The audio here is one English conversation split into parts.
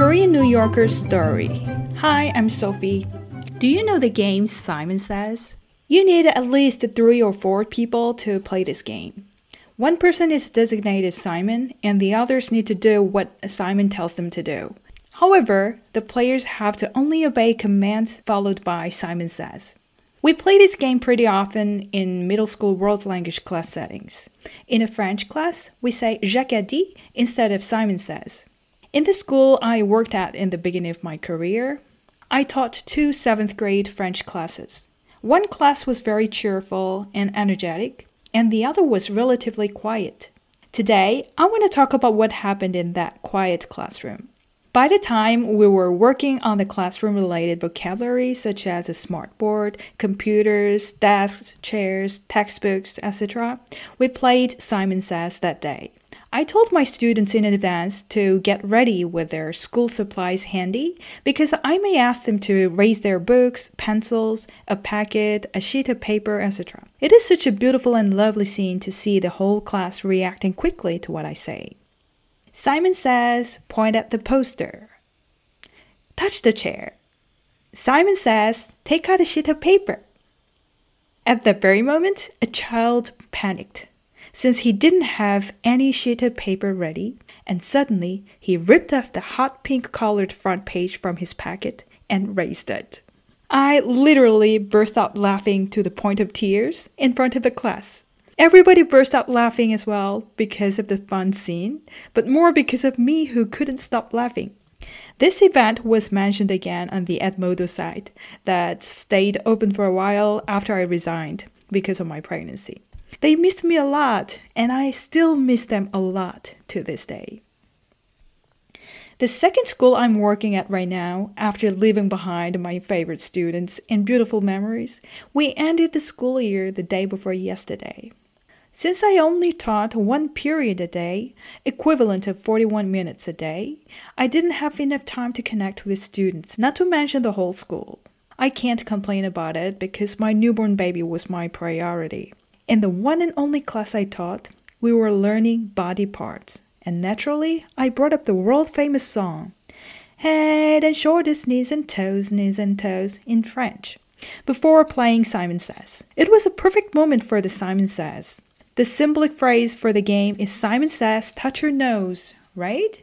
Korean New Yorker story. Hi, I'm Sophie. Do you know the game Simon Says? You need at least three or four people to play this game. One person is designated Simon, and the others need to do what Simon tells them to do. However, the players have to only obey commands followed by Simon Says. We play this game pretty often in middle school world language class settings. In a French class, we say Jacques a dit instead of Simon Says. In the school I worked at in the beginning of my career, I taught two seventh grade French classes. One class was very cheerful and energetic, and the other was relatively quiet. Today, I want to talk about what happened in that quiet classroom. By the time we were working on the classroom related vocabulary such as a smartboard, computers, desks, chairs, textbooks, etc., we played Simon Says that day. I told my students in advance to get ready with their school supplies handy because I may ask them to raise their books, pencils, a packet, a sheet of paper, etc. It is such a beautiful and lovely scene to see the whole class reacting quickly to what I say. Simon says, point at the poster. Touch the chair. Simon says, take out a sheet of paper. At that very moment, a child panicked since he didn't have any sheet of paper ready, and suddenly he ripped off the hot pink colored front page from his packet and raised it. I literally burst out laughing to the point of tears in front of the class. Everybody burst out laughing as well because of the fun scene, but more because of me who couldn't stop laughing. This event was mentioned again on the Edmodo site that stayed open for a while after I resigned because of my pregnancy. They missed me a lot, and I still miss them a lot to this day. The second school I'm working at right now, after leaving behind my favorite students and beautiful memories, we ended the school year the day before yesterday. Since I only taught one period a day, equivalent of 41 minutes a day, I didn't have enough time to connect with students, not to mention the whole school. I can't complain about it because my newborn baby was my priority. In the one and only class I taught, we were learning body parts, and naturally, I brought up the world famous song, Head and shoulders, knees and toes, knees and toes, in French, before playing Simon Says. It was a perfect moment for the Simon Says. The symbolic phrase for the game is Simon Says, touch your nose, right?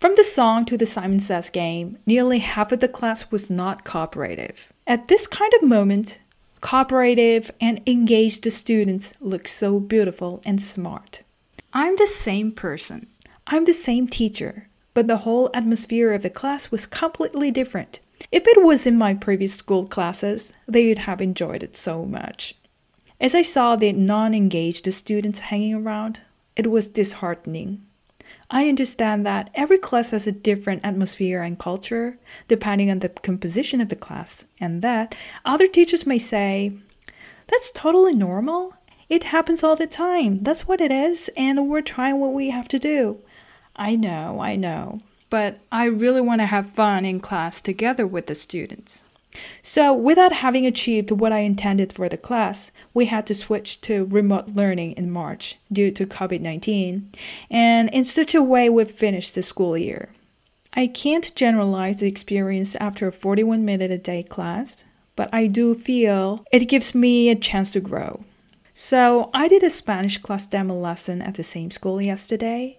From the song to the Simon Says game, nearly half of the class was not cooperative. At this kind of moment, cooperative, and engaged students look so beautiful and smart. I'm the same person. I'm the same teacher, but the whole atmosphere of the class was completely different. If it was in my previous school classes, they would have enjoyed it so much. As I saw the non engaged students hanging around, it was disheartening. I understand that every class has a different atmosphere and culture depending on the composition of the class, and that other teachers may say, That's totally normal. It happens all the time. That's what it is, and we're trying what we have to do. I know, I know, but I really want to have fun in class together with the students. So, without having achieved what I intended for the class, we had to switch to remote learning in March due to COVID 19, and in such a way we've finished the school year. I can't generalize the experience after a 41 minute a day class, but I do feel it gives me a chance to grow. So, I did a Spanish class demo lesson at the same school yesterday,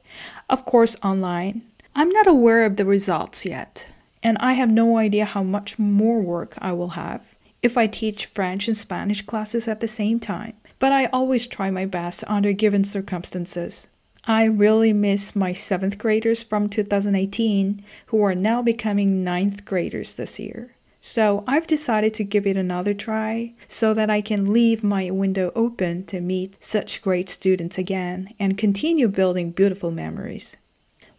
of course, online. I'm not aware of the results yet and I have no idea how much more work I will have if I teach French and Spanish classes at the same time. But I always try my best under given circumstances. I really miss my 7th graders from 2018 who are now becoming ninth graders this year. So I've decided to give it another try so that I can leave my window open to meet such great students again and continue building beautiful memories.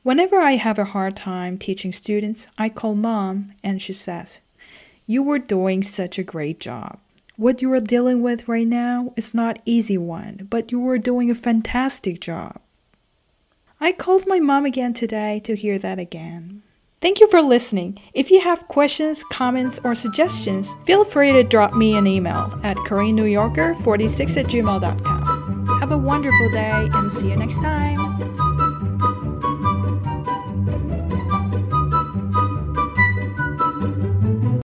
Whenever I have a hard time teaching students, I call mom and she says, You were doing such a great job. What you are dealing with right now is not easy one, but you were doing a fantastic job. I called my mom again today to hear that again. Thank you for listening. If you have questions, comments, or suggestions, feel free to drop me an email at KoreanNewYorker46 at gmail.com. Have a wonderful day and see you next time.